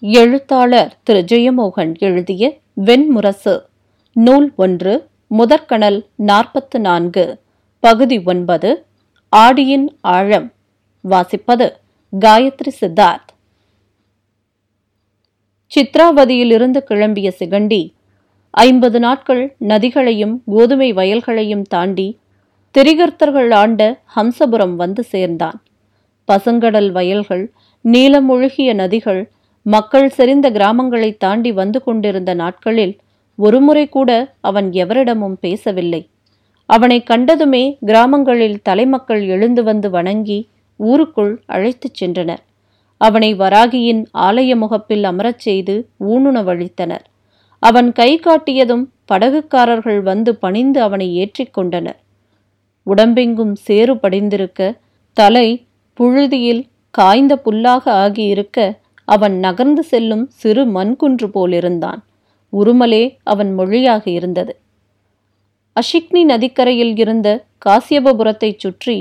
எழுத்தாளர் திரு. ஜெயமோகன் எழுதிய வெண்முரசு. நூல் ஒன்று முதற்கணல் நாற்பத்து நான்கு. பகுதி ஒன்பது ஆடியின் ஆழம். வாசிப்பது காயத்ரி சித்தார்த். சித்ராவதியிலிருந்து கிளம்பிய சிகண்டி ஐம்பது நாட்கள் நதிகளையும் கோதுமை வயல்களையும் தாண்டி திரிகர்த்தர்கள் ஆண்ட ஹம்சபுரம் வந்து சேர்ந்தான். பசுங்கடல் வயல்கள் நீலமொழுகிய நதிகள் மக்கள் செறிந்த கிராமங்களை தாண்டி வந்து கொண்டிருந்த நாட்களில் ஒருமுறை கூட அவன் எவரிடமும் பேசவில்லை. அவனை கண்டதுமே கிராமங்களில் தலைமக்கள் எழுந்து வந்து வணங்கி ஊருக்குள் அழைத்துச் சென்றனர். அவனை வராகியின் ஆலய முகப்பில் அமரச் செய்து ஊனுணவழித்தனர் அவன் கை காட்டியதும் படகுக்காரர்கள் வந்து பணிந்து அவனை ஏற்றிக்கொண்டனர் உடம்பெங்கும் சேறு படிந்திருக்க தலை புழுதியில் காய்ந்த புல்லாக ஆகியிருக்க அவன் நகர்ந்து செல்லும் சிறு மண்குன்று போலிருந்தான். உருமலே அவன் மொழியாக இருந்தது. அஷிக்னி நதிக்கரையில் இருந்த காசியபபுரத்தைச் சுற்றி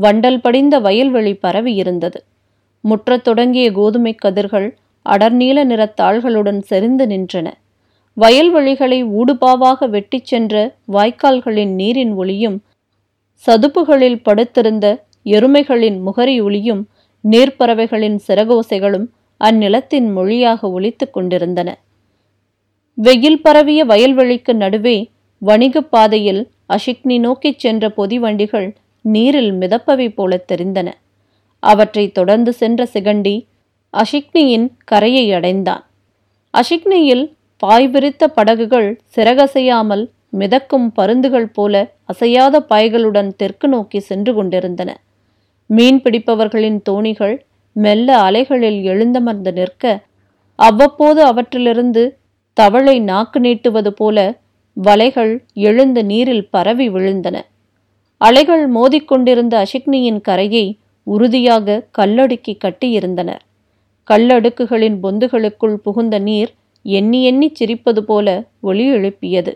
வண்டல் படிந்த வயல்வெளி பரவி இருந்தது. முற்றத் தொடங்கிய கோதுமை கதிர்கள் அடர்நீல நிறத் தாள்களுடன் செறிந்து நின்றன. வயல்வெளிகளை ஊடுபாவாக வெட்டிச் சென்ற வாய்க்கால்களின் நீரின் ஒளியும் சதுப்புகளில் படுத்திருந்த எருமைகளின் முகரி ஒளியும் நீர்ப்பறவைகளின் சிறகோசைகளும் அந்நிலத்தின் மொழியாக ஒலித்துக் கொண்டிருந்தன. வெயில் பரவிய வயல்வெளிக்கு நடுவே வணிகப் பாதையில் அஷிக்னி நோக்கிச் சென்ற பொதிவண்டிகள் நீரில் மிதப்பவை போலத் தெரிந்தன. அவற்றை தொடர்ந்து சென்ற சிகண்டி அஷிக்னியின் கரையை அடைந்தான். அஷிக்னியில் பாய் விரித்த படகுகள் சிறகசையாமல் மிதக்கும் பருந்துகள் போல அசையாத பாய்களுடன் தெற்கு நோக்கி சென்று கொண்டிருந்தன. மீன் பிடிப்பவர்களின் தோணிகள் மெல்ல அலைகளில் எழுந்தமர்ந்து நிற்க அவ்வப்போது அவற்றிலிருந்து தவளை நாக்கு நீட்டுவது போல வலைகள் எழுந்து நீரில் பரவி விழுந்தன. அலைகள் மோதிக்கொண்டிருந்த அஷிக்னியின் கரையை உறுதியாக கல்லடுக்கி கட்டியிருந்தனர். கல்லடுக்குகளின் பொந்துகளுக்குள் புகுந்த நீர் எண்ணி எண்ணி சிரிப்பது போல ஒளி எழுப்பியது.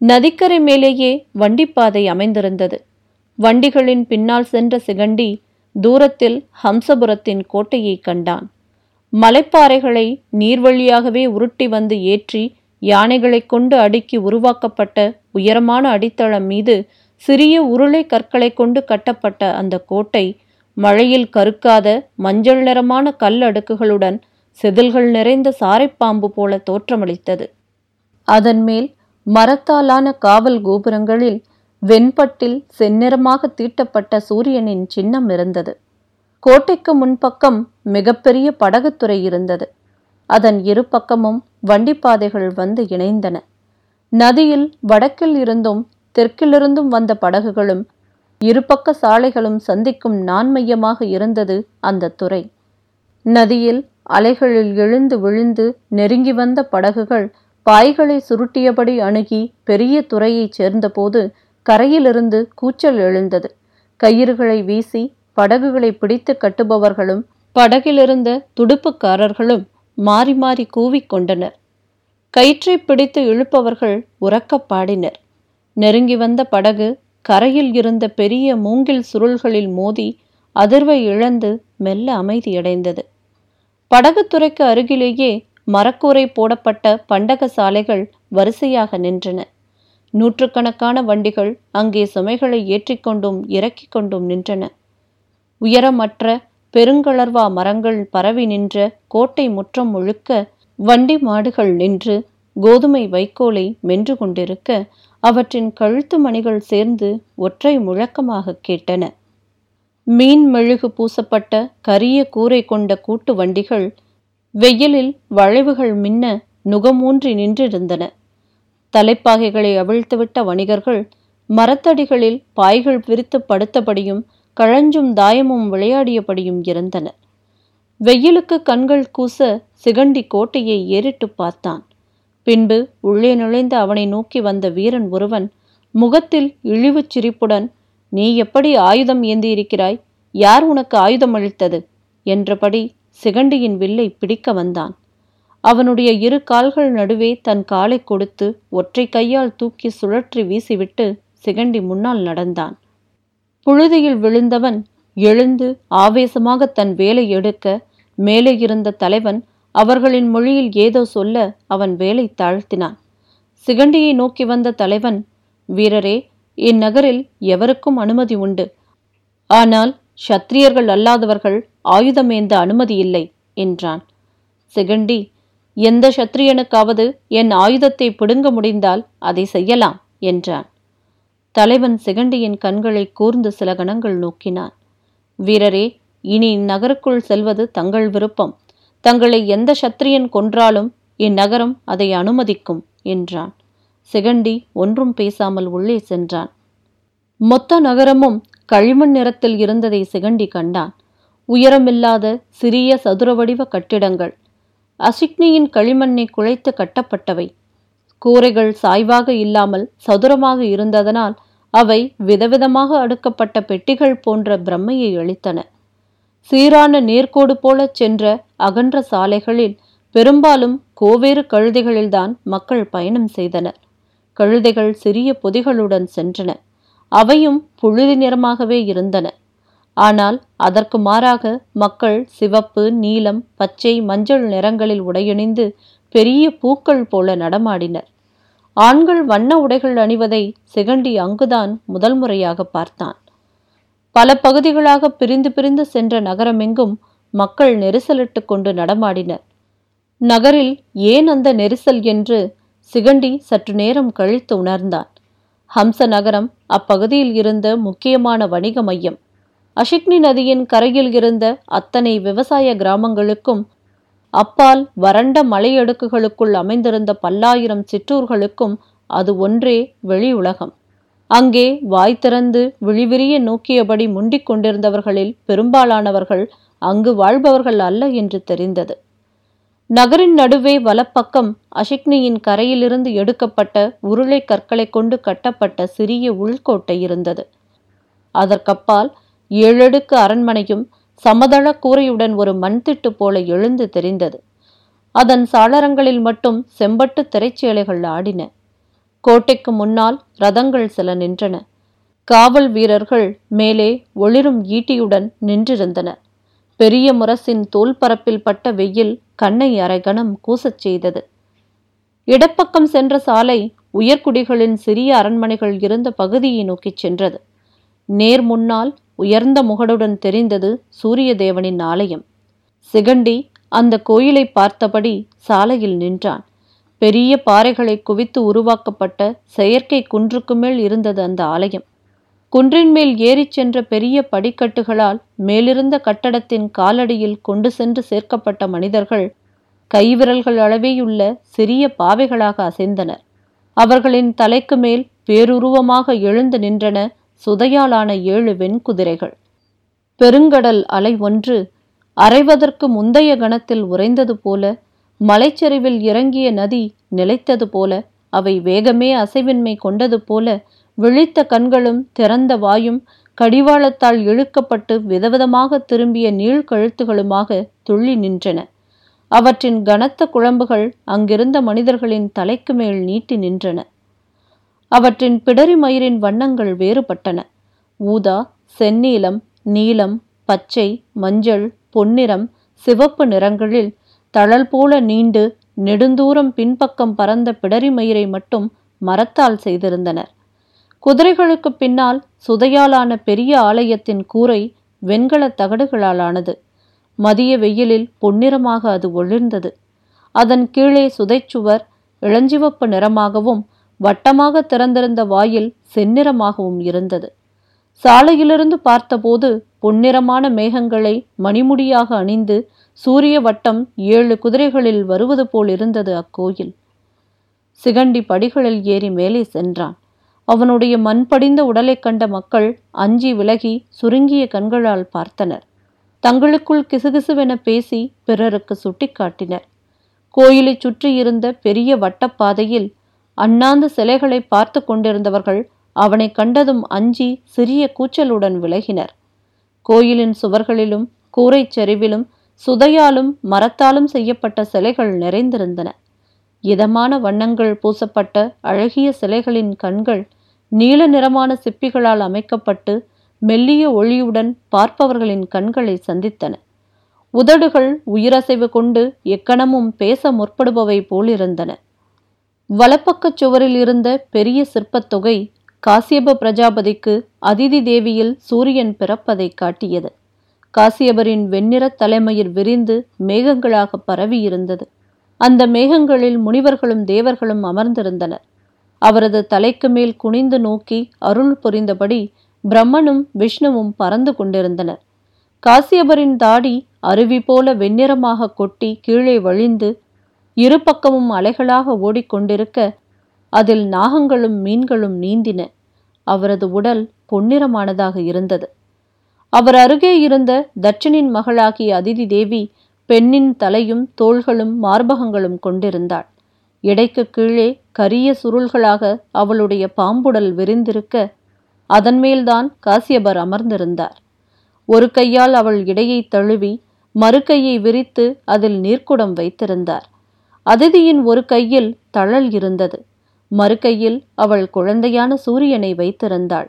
நதிக்கரை மேலேயே வண்டிப்பாதை அமைந்திருந்தது. வண்டிகளின் பின்னால் சென்ற சிகண்டி தூரத்தில் ஹம்சபுரத்தின் கோட்டையை கண்டான். மலைப்பாறைகளை நீர்வழியாகவே உருட்டி வந்து ஏற்றி யானைகளைக் கொண்டு அடுக்கி உருவாக்கப்பட்ட உயரமான அடித்தளம் மீது சிறிய உருளை கற்களை கொண்டு கட்டப்பட்ட அந்த கோட்டை மழையில் கருக்காத மஞ்சள் நிறமான கல் அடுக்குகளுடன் செதில்கள் நிறைந்த சாரைப்பாம்பு போல தோற்றமளித்தது. அதன் மேல் மரத்தாலான காவல் கோபுரங்களில் வெண்பட்டில் செந்நிறமாக தீட்டப்பட்ட சூரியனின் சின்னம் இருந்தது. கோட்டைக்கு முன்பக்கம் மிகப்பெரிய படகுத்துறை இருந்தது. அதன் இரு பக்கமும் வண்டிப்பாதைகள் வந்து இணைந்தன. நதியில் வடக்கில் இருந்தும் தெற்கிலிருந்தும் வந்த படகுகளும் இருபக்க சாலைகளும் சந்திக்கும் நான்மையமாக இருந்தது அந்த துறை. நதியில் அலைகளில் எழுந்து விழுந்து நெருங்கி வந்த படகுகள் பாய்களை சுருட்டியபடி அணுகி பெரிய துறையைச் சேர்ந்தபோது கரையிலிருந்து கூச்சல் எழுந்தது. கயிறுகளை வீசி படகுகளை பிடித்து கட்டுபவர்களும் படகிலிருந்த துடுப்புக்காரர்களும் மாறி மாறி கூவிக்கொண்டனர் கயிற்றை பிடித்து இழுப்பவர்கள் உறக்க பாடினர். நெருங்கி வந்த படகு கரையில் இருந்த பெரிய மூங்கில் சுருள்களில் மோதி அதிர்வை இழந்து மெல்ல அமைதியடைந்தது. படகுத்துறைக்கு அருகிலேயே மரக்கூரை போடப்பட்ட பண்டக சாலைகள் வரிசையாக நின்றன. நூற்றுக்கணக்கான வண்டிகள் அங்கே சுமைகளை ஏற்றிக்கொண்டும் இறக்கிக் கொண்டும் நின்றன. உயரமற்ற பெருங்களர்வா மரங்கள் பரவி நின்ற கோட்டை முற்றம் முழுக்க வண்டி மாடுகள் நின்று கோதுமை வைக்கோலை மென்று கொண்டிருக்க அவற்றின் கழுத்து மணிகள் சேர்ந்து ஒற்றை முழக்கமாக கேட்டன. மீன் மெழுகு பூசப்பட்ட கரிய கூரை கொண்ட கூட்டு வண்டிகள் வெயிலில் வளைவுகள் மின்ன நுகமூன்றி நின்றிருந்தன. தலைப்பாகைகளை அவிழ்த்துவிட்ட வணிகர்கள் மரத்தடிகளில் பாய்கள் விரித்து படுத்தபடியும் கழஞ்சும் தாயமும் விளையாடியபடியும் இருந்தனர் வெயிலுக்கு கண்கள் கூச சிகண்டி கோட்டையை ஏறிட்டு பார்த்தான். பின்பு உள்ளே நுழைந்த அவனை நோக்கி வந்த வீரன் ஒருவன் முகத்தில் இழிவுச் சிரிப்புடன் நீ எப்படி ஆயுதம் ஏந்தியிருக்கிறாய்? யார் உனக்கு ஆயுதம் அளித்தது? என்றபடி சிகண்டியின் வில்லை பிடிக்க வந்தான். அவனுடைய இரு கால்கள் நடுவே தன் காலை கொடுத்து ஒற்றை கையால் தூக்கி சுழற்றி வீசிவிட்டு சிகண்டி முன்னால் நடந்தான். புழுதியில் விழுந்தவன் எழுந்து ஆவேசமாக தன் வேலை எடுக்க மேலே இருந்த தலைவன் அவர்களின் மொழியில் ஏதோ சொல்ல அவன் வேலை தாழ்த்தினான். சிகண்டியை நோக்கி வந்த தலைவன் வீரரே இந்நகரில் எவருக்கும் அனுமதி உண்டு. ஆனால் சத்திரியர்கள் அல்லாதவர்கள் ஆயுதமேந்த அனுமதி இல்லை என்றான். சிகண்டி எந்த சத்திரியனுக்காவது என் ஆயுதத்தை பிடுங்க முடிந்தால் அதை செய்யலாம் என்றான். தலைவன் சிகண்டியின் கண்களை கூர்ந்து சில கணங்கள் நோக்கினான். வீரரே இனி இந்நகருக்குள் செல்வது தங்கள் விருப்பம். தங்களை எந்த சத்திரியன் கொன்றாலும் இந்நகரம் அதை அனுமதிக்கும் என்றான். சிகண்டி ஒன்றும் பேசாமல் உள்ளே சென்றான். மொத்த நகரமும் களிமண் நிறத்தில் இருந்ததை சிகண்டி கண்டான். உயரமில்லாத சிறிய சதுர வடிவ கட்டிடங்கள் அசிக்னியின் களிமண்ணை குழைத்து கட்டப்பட்டவை. கூரைகள் சாய்வாக இல்லாமல் சதுரமாக இருந்ததனால் அவை விதவிதமாக அடுக்கப்பட்ட பெட்டிகள் போன்ற பிரம்மையை அளித்தன. சீரான நேர்கோடு போலச் சென்ற அகன்ற சாலைகளில் பெரும்பாலும் கோவேறு கழுதைகளில்தான் மக்கள் பயணம் செய்தனர். கழுதைகள் சிறிய பொதிகளுடன் சென்றன. அவையும் புழுதி நிறமாகவே இருந்தன. ஆனால் அதற்கு மாறாக மக்கள் சிவப்பு நீலம் பச்சை மஞ்சள் நிறங்களில் உடையணிந்து பெரிய பூக்கள் போல நடமாடினர். ஆண்கள் வண்ண உடைகள் அணிவதை சிகண்டி அங்குதான் முதல் முறையாக பார்த்தான். பல பகுதிகளாக பிரிந்து பிரிந்து சென்ற நகரமெங்கும் மக்கள் நெரிசலிட்டு கொண்டு நடமாடினர். நகரில் ஏன் அந்த நெரிசல் என்று சிகண்டி சற்று நேரம் கழித்து உணர்ந்தான். ஹம்ச நகரம் அப்பகுதியில் இருந்த முக்கியமான வணிக மையம். அஷிக்னி நதியின் கரையில் இருந்த அத்தனை விவசாய கிராமங்களுக்கும் அப்பால் வறண்ட மலையடுக்குகளுக்குள் அமைந்திருந்த பல்லாயிரம் சிற்றூர்களுக்கும் அது ஒன்றே வெளி உலகம். அங்கே வாய் திறந்து விழிவிரிய நோக்கியபடி முண்டிக் கொண்டிருந்தவர்களில் பெரும்பாலானவர்கள் அங்கு வாழ்பவர்கள் அல்ல என்று தெரிந்தது. நகரின் நடுவே வலப்பக்கம் அஷிக்னியின் கரையிலிருந்து எடுக்கப்பட்ட உருளை கற்களை கொண்டு கட்டப்பட்ட சிறிய உள்கோட்டை இருந்தது. அதற்கப்பால் ஏழடுக்கு அரண்மனையும் சமதள கூரையுடன் ஒரு மண்திட்டு போல எழுந்து தெரிந்தது. அதன் சாளரங்களில் மட்டும் செம்பட்டு திரைச்சேலைகள் ஆடின. கோட்டைக்கு முன்னால் ரதங்கள் சில நின்றன. காவல் வீரர்கள் மேலே ஒளிரும் ஈட்டியுடன் நின்றிருந்தனர் பெரிய முரசின் தோல் பரப்பில் பட்ட வெயில் கண்ணை அரைகணம் கூசச் செய்தது. இடப்பக்கம் சென்ற சாலை உயர்குடிகளின் சிறிய அரண்மனைகள் இருந்த பகுதியை நோக்கிச் சென்றது. நேர் முன்னால் உயர்ந்த முகடுடன் தெரிந்தது சூரிய தேவனின் ஆலயம். சிகண்டி அந்த கோயிலை பார்த்தபடி சாலையில் நின்றான். பெரிய பாறைகளை குவித்து உருவாக்கப்பட்ட செயற்கை குன்றுக்கு மேல் இருந்தது அந்த ஆலயம். குன்றின் மேல் ஏறிச் சென்ற பெரிய படிக்கட்டுகளால் மேலிருந்த கட்டடத்தின் காலடியில் கொண்டு சென்று சேர்க்கப்பட்ட மனிதர்கள் கைவிரல்கள் அளவேயுள்ள சிறிய பாவைகளாக அசைந்தனர். அவர்களின் தலைக்கு மேல் பேருருவமாக எழுந்து நின்றன சுதையாலான ஏழு வெண்குதிரைகள். பெருங்கடல் அலை ஒன்று அரைவதற்கு முந்தைய கணத்தில் உறைந்தது போல மலைச்சரிவில் இறங்கிய நதி நிலைத்தது போல அவை வேகமே அசைவின்மை கொண்டது போல விழித்த கண்களும் திறந்த வாயும் கடிவாளத்தால் இழுக்கப்பட்டு விதவிதமாக திரும்பிய நீழ்கழுத்துகளுமாக துள்ளி நின்றன. அவற்றின் கனத்த குழம்புகள் அங்கிருந்த மனிதர்களின் தலைக்கு மேல் நீட்டி நின்றன. அவற்றின் பிடரி மயிரின் வண்ணங்கள் வேறுபட்டன. ஊதா செந்நீலம் நீலம் பச்சை மஞ்சள் பொன்னிறம் சிவப்பு நிறங்களில் தழல் போல நீண்டு நெடுந்தூரம் பின்பக்கம் பறந்த பிடரி மயிரை மட்டும் மரத்தால் செய்திருந்தனர். குதிரைகளுக்கு பின்னால் சுதையாலான பெரிய ஆலயத்தின் கூரை வெண்கலத் தகடுகளாலானது. மதிய வெயிலில் பொன்னிறமாக அது ஒளிர்ந்தது. அதன் கீழே சுதைச்சுவர் இளஞ்சிவப்பு நிறமாகவும் வட்டமாக திறந்திருந்த வாயில் செந்நிறமாகவும் இருந்தது. சாலையிலிருந்து பார்த்தபோது பொன்னிறமான மேகங்களை மணிமுடியாக அணிந்து சூரிய வட்டம் ஏழு குதிரைகளில் வருவது போல் இருந்தது அக்கோயில். சிகண்டி படிகளில் ஏறி மேலே சென்றான். அவனுடைய மண் படிந்த உடலைக் கண்ட மக்கள் அஞ்சி விலகி சுருங்கிய கண்களால் பார்த்தனர். தங்களுக்குள் கிசுகிசுவென பேசி பிறருக்கு சுட்டிக்காட்டினர். கோயிலைச் சுற்றியிருந்த பெரிய வட்டப்பாதையில் அண்ணாந்து சிலைகளை பார்த்து கொண்டிருந்தவர்கள் அவனை கண்டதும் அஞ்சி சிறிய கூச்சலுடன் விலகினர். கோயிலின் சுவர்களிலும் கூரைச் சரிவிலும் சுதையாலும் மரத்தாலும் செய்யப்பட்ட சிலைகள் நிறைந்திருந்தன. இதமான வண்ணங்கள் பூசப்பட்ட அழகிய சிலைகளின் கண்கள் நீல நிறமான சிப்பிகளால் அமைக்கப்பட்டு மெல்லிய ஒளியுடன் பார்ப்பவர்களின் கண்களை சந்தித்தன. உதடுகள் உயிரசைவு கொண்டு எக்கணமும் பேச முற்படுபவை போலிருந்தன. வலப்பக்கச் சுவரில் இருந்த பெரிய சிற்பத் தொகை காசியப பிரஜாபதிக்கு அதிதி தேவியில் சூரியன் பிறப்பதைக் காட்டியது. காசியபரின் வெண்ணிறத் தலைமையில் விரிந்து மேகங்களாக பரவியிருந்தது. அந்த மேகங்களில் முனிவர்களும் தேவர்களும் அமர்ந்திருந்தனர். அவரது தலைக்கு மேல் குனிந்து நோக்கி அருள் புரிந்தபடி பிரம்மனும் விஷ்ணுவும் பறந்து கொண்டிருந்தனர். காசியபரின் தாடி அருவி போல வெண்ணிறமாக கொட்டி கீழே வழிந்து இரு பக்கமும் அலைகளாக ஓடிக்கொண்டிருக்க அதில் நாகங்களும் மீன்களும் நீந்தின. அவரது உடல் பொன்னிறமானதாக இருந்தது. அவர் அருகே இருந்த தட்சனின் மகளாகிய அதிதி தேவி பெண்ணின் தலையும் தோள்களும் மார்பகங்களும் கொண்டிருந்தாள். இடைக்கு கீழே கரிய சுருள்களாக அவளுடைய பாம்புடல் விரிந்திருக்க அதன் மேல்தான் காசியபர் அமர்ந்திருந்தார். ஒரு கையால் அவள் இடையை தழுவி மறு கையை விரித்து அதில் நீர்க்குடம் வைத்திருந்தார். அதிதியின் ஒரு கையில் தழல் இருந்தது. மறுகையில் அவள் குழந்தையான சூரியனை வைத்திருந்தாள்.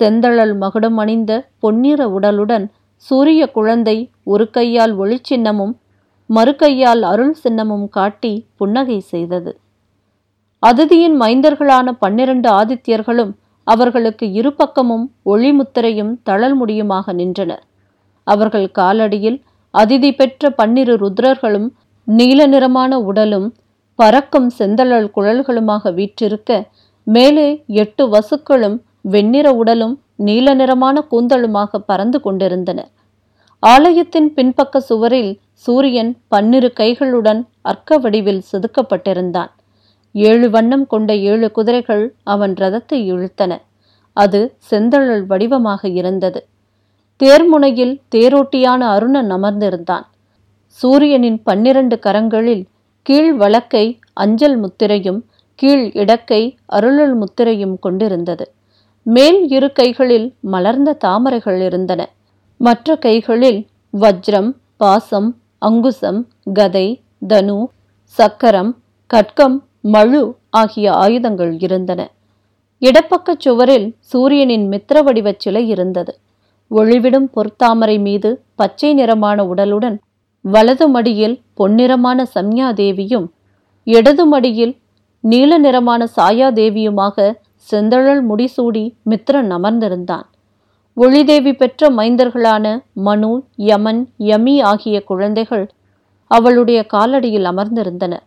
செந்தழல் மகுடம் அணிந்த பொன்னிற உடலுடன் சூரிய குழந்தை ஒரு கையால் ஒளிச்சின்னமும் மறுகையால் அருள் சின்னமும் காட்டி புன்னகை செய்தது. அதிதியின் மைந்தர்களான பன்னிரண்டு ஆதித்யர்களும் அவர்களுக்கு இருபக்கமும் ஒளிமுத்திரையும் தழல் முடியுமாக நின்றனர். அவர்கள் காலடியில் அதிதி பெற்ற பன்னிரு ருத்ரர்களும் நீல நிறமான உடலும் பறக்கும் செந்தழல் குழல்களுமாக வீற்றிருக்க மேலே எட்டு வசுக்களும் வெண்ணிற உடலும் நீல நிறமான கூந்தலுமாக பறந்து கொண்டிருந்தன. ஆலயத்தின் பின்பக்க சுவரில் சூரியன் பன்னிரு கைகளுடன் அர்க்க வடிவில் செதுக்கப்பட்டிருந்தான். ஏழு வண்ணம் கொண்ட ஏழு குதிரைகள் அவன் ரதத்தை இழுத்தன. அது செந்தழல் வடிவமாக இருந்தது. தேர்முனையில் தேரோட்டியான அருணன் அமர்ந்திருந்தான். சூரியனின் பன்னிரண்டு கரங்களில் கீழ் வழக்கை அஞ்சல் முத்திரையும் கீழ் இடக்கை அருளல் முத்திரையும் கொண்டிருந்தது. மேல் இரு கைகளில் மலர்ந்த தாமரைகள் இருந்தன. மற்ற கைகளில் வஜ்ரம் பாசம் அங்குசம் கதை தனு சக்கரம் கட்கம் மழு ஆகிய ஆயுதங்கள் இருந்தன. இடப்பக்கச் சுவரில் சூரியனின் மித்திர வடிவச் சிலை இருந்தது. ஒளிவிடும் பொற்தாமரை மீது பச்சை நிறமான உடலுடன் வலது மடியில் பொன்னிறமான சம்யாதேவியும் இடது மடியில் நீல நிறமான சாயாதேவியுமாக செந்தழல் முடிசூடி மித்திரன் அமர்ந்திருந்தான். ஒளிதேவி பெற்ற மைந்தர்களான மனு யமன் யமி ஆகிய குழந்தைகள் அவளுடைய காலடியில் அமர்ந்திருந்தனர்.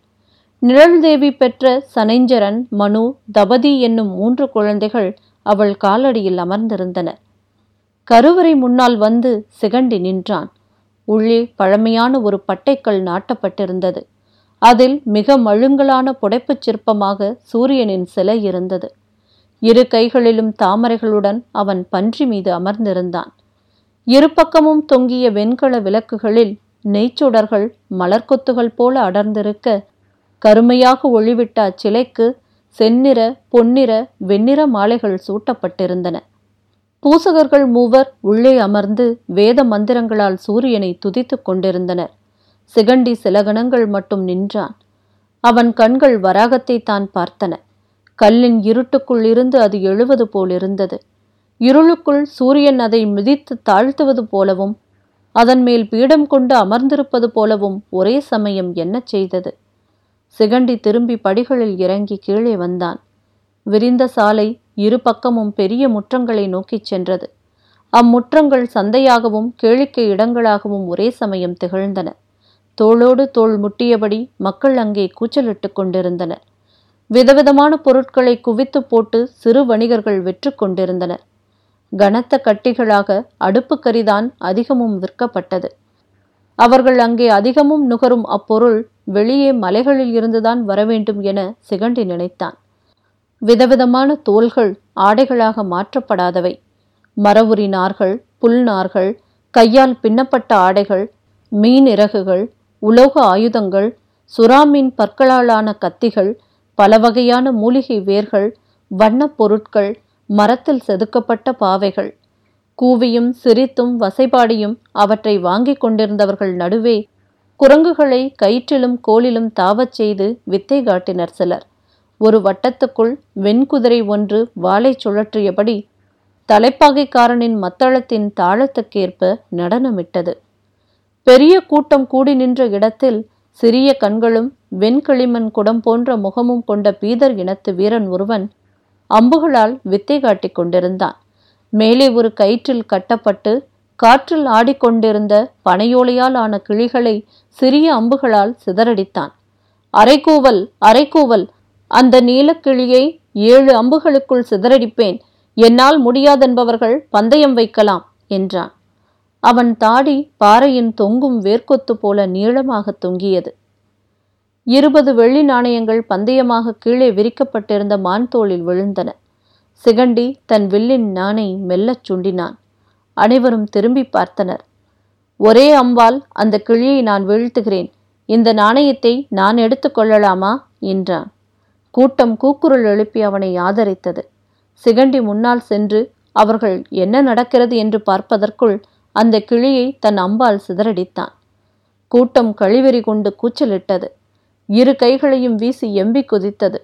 நிழல் தேவி பெற்ற சனைஞ்சரன் மனு தபதி என்னும் மூன்று குழந்தைகள் அவள் காலடியில் அமர்ந்திருந்தனர். கருவறை முன்னால் வந்து சிகண்டி நின்றான். உள்ளே பழமையான ஒரு பட்டைக்கல் நாட்டப்பட்டிருந்தது. அதில் மிக மழுங்கலான புடைப்புச் சிற்பமாக சூரியனின் சிலை இருந்தது. இரு கைகளிலும் தாமரைகளுடன் அவன் பன்றி மீது அமர்ந்திருந்தான். இரு பக்கமும் தொங்கிய வெண்கல விளக்குகளில் நெய்ச்சுடர்கள் மலர்கொத்துகள் போல அடர்ந்திருக்க கருமையாக ஒளிவிட்ட அச்சிலைக்கு செந்நிற பொன்னிற வெண்ணிற மாலைகள் சூட்டப்பட்டிருந்தன. பூசகர்கள் மூவர் உள்ளே அமர்ந்து வேத மந்திரங்களால் சூரியனை துதித்துக் கொண்டிருந்தனர். சிகண்டி சில கணங்கள் மட்டும் நின்றான். அவன் கண்கள் வராகத்தை தான் பார்த்தன. கல்லின் இருட்டுக்குள் இருந்து அது எழுவது போல் இருந்தது. இருளுக்குள் சூரியன் அதை மிதித்து தாழ்த்துவது போலவும் அதன் மேல் பீடம் கொண்டு அமர்ந்திருப்பது போலவும் ஒரே சமயம் என்ன செய்தது. சிகண்டி திரும்பி படிகளில் இறங்கி கீழே வந்தான். விரிந்த சாலை இரு பக்கமும் பெரிய முற்றங்களை நோக்கிச் சென்றது. அம்முற்றங்கள் சந்தையாகவும் கேளிக்கை இடங்களாகவும் ஒரே சமயம் திகழ்ந்தன. தோளோடு தோள் முட்டியபடி மக்கள் அங்கே கூச்சலிட்டுக் கொண்டிருந்தனர் விதவிதமான பொருட்களை குவித்து போட்டு சிறு வணிகர்கள் விற்று கொண்டிருந்தனர். கனத்த கட்டிகளாக அடுப்புக்கரிதான் அதிகமும் விற்கப்பட்டது. அவர்கள் அங்கே அதிகமும் நுகரும் அப்பொருள் வெளியே மலைகளில் இருந்துதான் வரவேண்டும் என சிகண்டி நினைத்தான். விதவிதமான தோள்கள் ஆடைகளாக மாற்றப்படாதவை. மரவுரி நார்கள் புல் நார்கள் கையால் பின்னப்பட்ட ஆடைகள் மீன் இறகுகள் உலோக ஆயுதங்கள் சுறாமீன் பற்களாலான கத்திகள் பல வகையான மூலிகை வேர்கள் வண்ணப் பொருட்கள் மரத்தில் செதுக்கப்பட்ட பாவைகள். கூவியும் சிரித்தும் வசைபாடியும் அவற்றை வாங்கிக் கொண்டிருந்தவர்கள் நடுவே குரங்குகளை கயிற்றிலும் கோலிலும் தாவச் செய்து வித்தை காட்டினர் சிலர். ஒரு வட்டத்துக்குள் வெண்குதிரை ஒன்று வாளை சுழற்றியபடி தலைப்பாகைக்காரனின் மத்தளத்தின் தாளத்துக்கேற்ப நடனமிட்டது. பெரிய கூட்டம் கூடி நின்ற இடத்தில் சிறிய கண்களும் வெண்களிமண் குடம் போன்ற முகமும் கொண்ட பீதர் இனத்து வீரன் ஒருவன் அம்புகளால் வித்தை காட்டிக் கொண்டிருந்தான். மேலே ஒரு கயிற்றில் கட்டப்பட்டு காற்றில் ஆடிக்கொண்டிருந்த பனையோலையால் ஆன கிளிகளை சிறிய அம்புகளால் சிதறடித்தான். அரைக்கூவல் அரைக்கூவல் அந்த நீலக்கிளியை ஏழு அம்புகளுக்குள் சிதறடிப்பேன். என்னால் முடியாதென்பவர்கள் பந்தயம் வைக்கலாம் என்றான். அவன் தாடி பாறையின் தொங்கும் வேர்க்கொத்து போல நீளமாக தொங்கியது. இருபது வெள்ளி நாணயங்கள் பந்தயமாக கீழே விரிக்கப்பட்டிருந்த மான்தோளில் விழுந்தன. சிகண்டி தன் வில்லின் நாணை மெல்லச் சுண்டினான். அனைவரும் திரும்பி பார்த்தனர். ஒரே அம்பால் அந்த கிளியை நான் வீழ்த்துகிறேன். இந்த நாணயத்தை நான் எடுத்துக்கொள்ளலாமா என்றான். கூட்டம் கூக்குரல் எழுப்பி அவனை ஆதரித்தது. சிகண்டி முன்னால் சென்று அவர்கள் என்ன நடக்கிறது? என்று பார்ப்பதற்குள் அந்த கிளியை தன் அம்பால் சிதறடித்தான். கூட்டம் கழிவெறி கொண்டு கூச்சலிட்டது. இரு கைகளையும் வீசி எம்பி குதித்தது.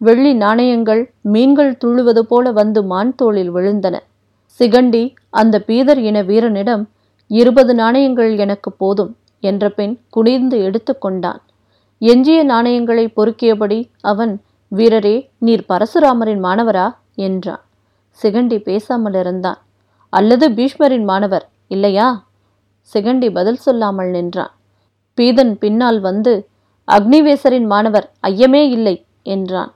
வெள்ளி நாணயங்கள் மீன்கள் துள்ளுவது போல வந்து மான் தோளில் விழுந்தன. சிகண்டி அந்த பீதர் இன வீரனிடம் இருபது நாணயங்கள் எனக்கு போதும் என்ற பின் குனிந்து எடுத்துக்கொண்டான் எஞ்சிய நாணயங்களை பொறுக்கியபடி அவன் வீரரே நீர் பரசுராமரின் மாணவரா? என்றான். சிகண்டி பேசாமல் இருந்தான். அல்லது பீஷ்மரின் மாணவர் இல்லையா? சிகண்டி பதில் சொல்லாமல் நின்றான். பீதன் பின்னால் வந்து அக்னிவேசரின் மாணவர் ஐயமே இல்லை என்றான்.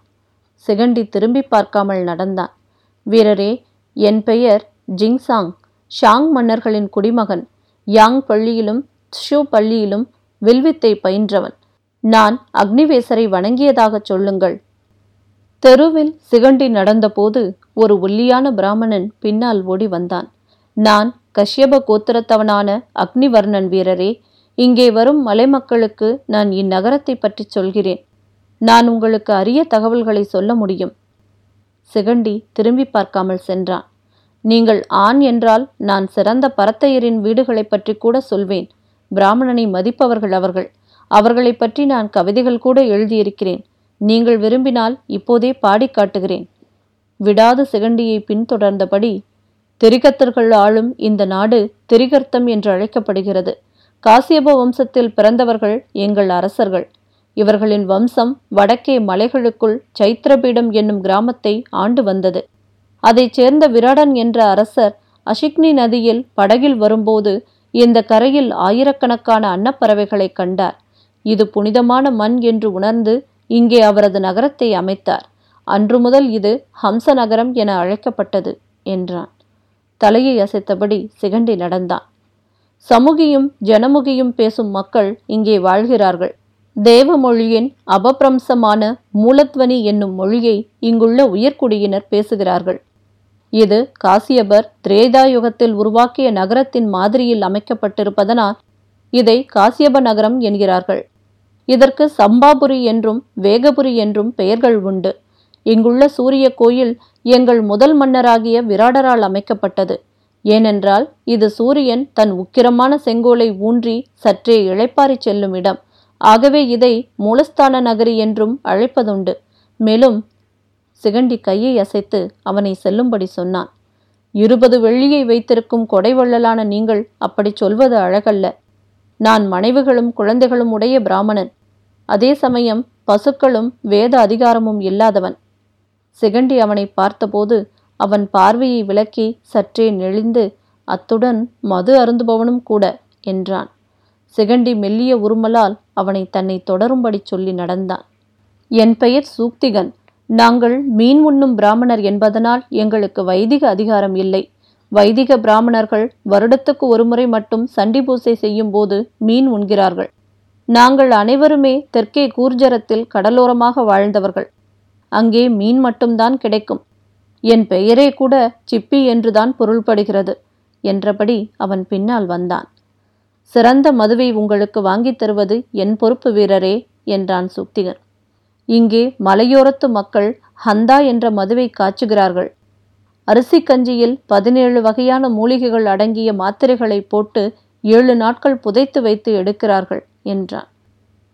சிகண்டி திரும்பி பார்க்காமல் நடந்தான். வீரரே என் பெயர் ஜிங்சாங். ஷாங் மன்னர்களின் குடிமகன். யாங் பள்ளியிலும் ஷூ பள்ளியிலும் வில்வித்தை பயின்றவன். நான் அக்னிவேசரை வணங்கியதாகச் சொல்லுங்கள் தெருவில் சிகண்டி நடந்தபோது ஒரு ஒல்லியான பிராமணன் பின்னால் ஓடி வந்தான். நான் கஷ்யப கோத்திரத்தவனான அக்னிவர்ணன் வீரரே இங்கே வரும் மலைமக்களுக்கு நான் இந்நகரத்தை பற்றி சொல்கிறேன். நான் உங்களுக்கு அரிய தகவல்களை சொல்ல முடியும். சிகண்டி திரும்பி பார்க்காமல் சென்றான். நீங்கள் ஆண் என்றால் நான் சிறந்த பரத்தையரின் வீடுகளைப் பற்றி கூட சொல்வேன். பிராமணனை மதிப்பவர்கள் அவர்கள். அவர்களைப் பற்றி நான் கவிதைகள் கூட எழுதியிருக்கிறேன். நீங்கள் விரும்பினால் இப்போதே பாடி காட்டுகிறேன். விடாது சிகண்டியை பின்தொடர்ந்தபடி திரிகர்த்தர்கள் ஆளும் இந்த நாடு திரிகர்த்தம் என்று அழைக்கப்படுகிறது. காசியப வம்சத்தில் பிறந்தவர்கள் எங்கள் அரசர்கள். இவர்களின் வம்சம் வடக்கே மலைகளுக்குள் சைத்திரபீடம் என்னும் கிராமத்தை ஆண்டு வந்தது. அதைச் சேர்ந்த விராடன் என்ற அரசர் அஷிக்னி நதியில் படகில் வரும்போது இந்த கரையில் ஆயிரக்கணக்கான அன்னப்பறவைகளை கண்டார். இது புனிதமான மண் என்று உணர்ந்து இங்கே அவரது நகரத்தை அமைத்தார். அன்று முதல் இது ஹம்ச நகரம் என அழைக்கப்பட்டது என்றான். தலையை அசைத்தபடி சிகண்டி நடந்தான். சமுகியும் ஜனமுகியும் பேசும் மக்கள் இங்கே வாழ்கிறார்கள். தேவ மொழியின் அபபிரம்சமான மூலத்வனி என்னும் மொழியை இங்குள்ள உயர்குடியினர் பேசுகிறார்கள். இது காசியபர் திரேதா யுகத்தில் உருவாக்கிய நகரத்தின் மாதிரியில் அமைக்கப்பட்டிருப்பதனால் இதை காசியப நகரம் என்கிறார்கள். இதற்கு சம்பாபுரி என்றும் வேகபுரி என்றும் பெயர்கள் உண்டு. இங்குள்ள சூரிய கோயில் எங்கள் முதல் மன்னராகிய விராடரால் அமைக்கப்பட்டது. ஏனென்றால் இது சூரியன் தன் உக்கிரமான செங்கோலை ஊன்றி சற்றே இளைப்பாறிச் செல்லும் இடம். ஆகவே இதை மூலஸ்தான நகரி என்றும் அழைப்பதுண்டு. மேலும் சிகண்டி கையை அசைத்து அவனை செல்லும்படி சொன்னான். இருபது வெள்ளியை வைத்திருக்கும் கொடைவள்ளலான நீங்கள் அப்படி சொல்வது அழகல்ல. நான் மனைவிகளும் குழந்தைகளும் உடைய பிராமணன். அதே சமயம் பசுக்களும் வேத அதிகாரமும் இல்லாதவன். சிகண்டி அவனை பார்த்தபோது அவன் பார்வையை விலக்கி சற்றே நெளிந்து அத்துடன் மது அருந்துபவனும் கூட என்றான். சிகண்டி மெல்லிய உருமலால் அவனை தன்னை தொடரும்படி சொல்லி நடந்தான். என் பெயர் சூக்திகன். நாங்கள் மீன் உண்ணும் பிராமணர் என்பதனால் எங்களுக்கு வைதிக அதிகாரம் இல்லை. வைதிக பிராமணர்கள் வருடத்துக்கு ஒருமுறை மட்டும் சண்டி பூசை செய்யும் போது மீன் உண்கிறார்கள். நாங்கள் அனைவருமே தெற்கே கூர்ஜரத்தில் கடலோரமாக வாழ்ந்தவர்கள். அங்கே மீன் மட்டும்தான் கிடைக்கும். என் பெயரே கூட சிப்பி என்றுதான் பொருள்படுகிறது என்றபடி அவன் பின்னால் வந்தான். சிறந்த மதுவை உங்களுக்கு வாங்கித் தருவது என் பொறுப்பு வீரரே என்றான் சுக்திகன் இங்கே மலையோரத்து மக்கள் ஹந்தா என்ற மதுவை காய்ச்சுகிறார்கள். அரிசி கஞ்சியில் பதினேழு வகையான மூலிகைகள் அடங்கிய மாத்திரைகளை போட்டு ஏழு நாட்கள் புதைத்து வைத்து எடுக்கிறார்கள் என்றான்.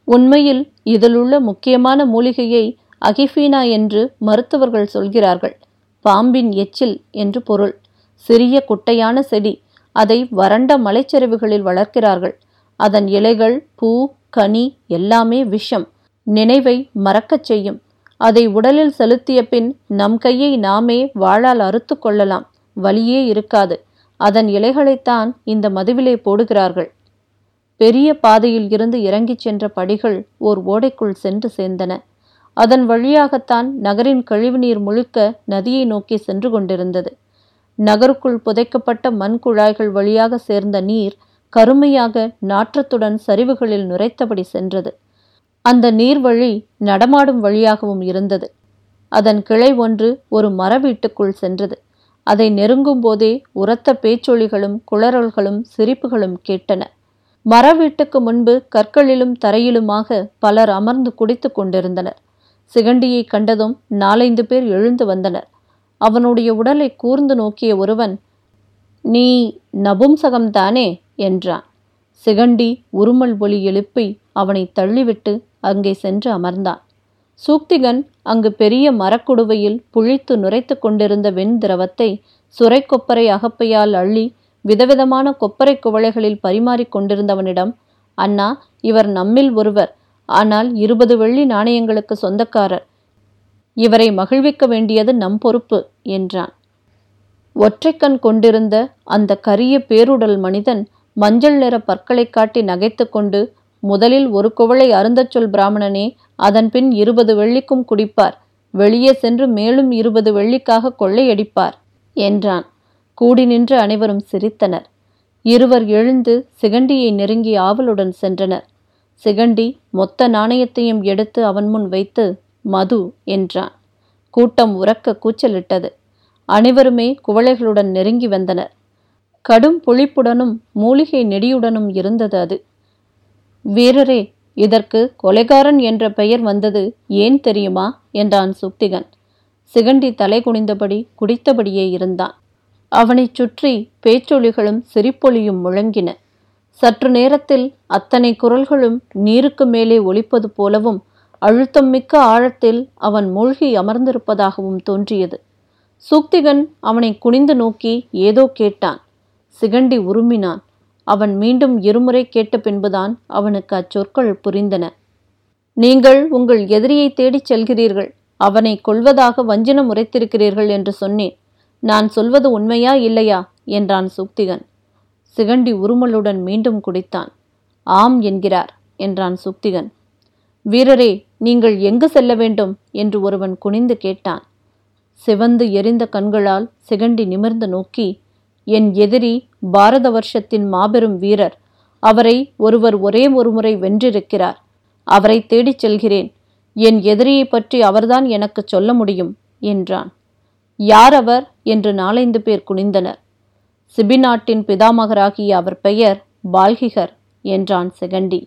உண்மையில் இதிலுள்ள முக்கியமான மூலிகையை அகிஃபீனா என்று மருத்துவர்கள் சொல்கிறார்கள். பாம்பின் எச்சில் என்று பொருள். சிறிய குட்டையான செடி அதை வறண்ட மலைச்சரிவுகளில் வளர்க்கிறார்கள். அதன் இலைகள் பூ கனி எல்லாமே விஷம். நினைவை மறக்கச் செய்யும். அதை உடலில் செலுத்திய பின் நம் கையை நாமே வாழால் அறுத்து கொள்ளலாம். வலியே இருக்காது. அதன் இலைகளைத்தான் இந்த மதுவிலே போடுகிறார்கள். பெரிய பாதையில் இருந்து இறங்கிச் சென்ற படிகள் ஓர் ஓடைக்குள் சென்று சேர்ந்தன. அதன் வழியாகத்தான் நகரின் கழிவுநீர் முழுக்க நதியை நோக்கி சென்று கொண்டிருந்தது. நகருக்குள் புதைக்கப்பட்ட மண் குழாய்கள் வழியாக சேர்ந்த நீர் கருமையாக நாற்றத்துடன் சரிவுகளில் நுரைத்தபடி சென்றது. அந்த நீர்வழி நடமாடும் வழியாகவும் இருந்தது. அதன் கிளை ஒன்று ஒரு மர வீட்டுக்குள் சென்றது. அதை நெருங்கும் போதே உரத்த பேச்சொலிகளும் குளறல்களும் சிரிப்புகளும் கேட்டன. மர வீட்டுக்கு முன்பு கற்களிலும் தரையிலுமாக பலர் அமர்ந்து குடித்து கொண்டிருந்தனர். சிகண்டியை கண்டதும் நாலைந்து பேர் எழுந்து வந்தனர். அவனுடைய உடலை கூர்ந்து நோக்கிய ஒருவன் நீ நபும்சகம்தானே? என்றான். சிகண்டி உருமல் ஒளி எழுப்பி அவனை தள்ளிவிட்டு அங்கே சென்று அமர்ந்தான். சூக்திகன் அங்கு பெரிய மரக்குடுவையில் புழித்து நுரைத்து கொண்டிருந்த வெண் திரவத்தை சுரைக்கொப்பரை அகப்பையால் அள்ளி விதவிதமான கொப்பரை குவளைகளில் பரிமாறிக் கொண்டிருந்தவனிடம் அண்ணா இவர் நம்மில் ஒருவர். ஆனால் இருபது வெள்ளி நாணயங்களுக்கு சொந்தக்காரர். இவரை மகிழ்விக்க வேண்டியது நம் பொறுப்பு என்றான். ஒற்றைக்கண் கொண்டிருந்த அந்த கரிய பேருடல் மனிதன் மஞ்சள் நிற பற்களை காட்டி நகைத்து கொண்டு முதலில் ஒரு குவளை அருந்தச் சொல் பிராமணனே அதன்பின் இருபது வெள்ளிக்கும் குடிப்பார். வெளியே சென்று மேலும் இருபது வெள்ளிக்காக கொள்ளையடிப்பார் என்றான். கூடி நின்று அனைவரும் சிரித்தனர். இருவர் எழுந்து சிகண்டியை நெருங்கி ஆவலுடன் சென்றனர். சிகண்டி மொத்த நாணயத்தையும் எடுத்து அவன் முன் வைத்து மது என்றான். கூட்டம் உறக்க கூச்சலிட்டது. அனைவருமே குவளைகளுடன் நெருங்கி வந்தனர். கடும் புளிப்புடனும் மூலிகை நெடியுடனும் இருந்தது அது. வீரரே இதற்கு கொலைகாரன் என்ற பெயர் வந்தது ஏன் தெரியுமா? என்றான் சுக்திகன் சிகண்டி தலை குனிந்தபடி குடித்தபடியே இருந்தான். அவனைச் சுற்றி பேச்சொலிகளும் சிரிப்பொலியும் முழங்கின. சற்று நேரத்தில் அத்தனை குரல்களும் நீருக்கு மேலே ஒலிப்பது போலவும் அழுத்தம் மிக்க ஆழத்தில் அவன் மூழ்கி அமர்ந்திருப்பதாகவும் தோன்றியது. சூக்திகன் அவனை குனிந்து நோக்கி ஏதோ கேட்டான். சிகண்டி உருமினான். அவன் மீண்டும் இருமுறை கேட்ட பின்புதான் அவனுக்கு அச்சொற்கள் புரிந்தன. நீங்கள் உங்கள் எதிரியை தேடிச் செல்கிறீர்கள். அவனை கொல்வதாக வஞ்சனம் உரைத்திருக்கிறீர்கள் என்று சொன்னேன். நான் சொல்வது உண்மையா இல்லையா? என்றான் சுக்திகன். சிகண்டி உருமலுடன் மீண்டும் குடித்தான். ஆம் என்கிறார் என்றான் சுக்திகன். வீரரே நீங்கள் எங்கு செல்ல வேண்டும்? என்று ஒருவன் குனிந்து கேட்டான். சிவந்து எரிந்த கண்களால் சிகண்டி நிமிர்ந்து நோக்கி என் எதிரி பாரத வருஷத்தின் மாபெரும் வீரர். அவரை ஒருவர் ஒரே ஒருமுறை வென்றிருக்கிறார். அவரை தேடிச் செல்கிறேன். என் எதிரியை பற்றி அவர்தான் எனக்கு சொல்ல முடியும் என்றான். யார் அவர்? என்று நாலைந்து பேர் குனிந்தனர். சிபி நாட்டின் பிதாமகராகிய அவர் பெயர் பால்கிகர் என்றான் செகண்டி.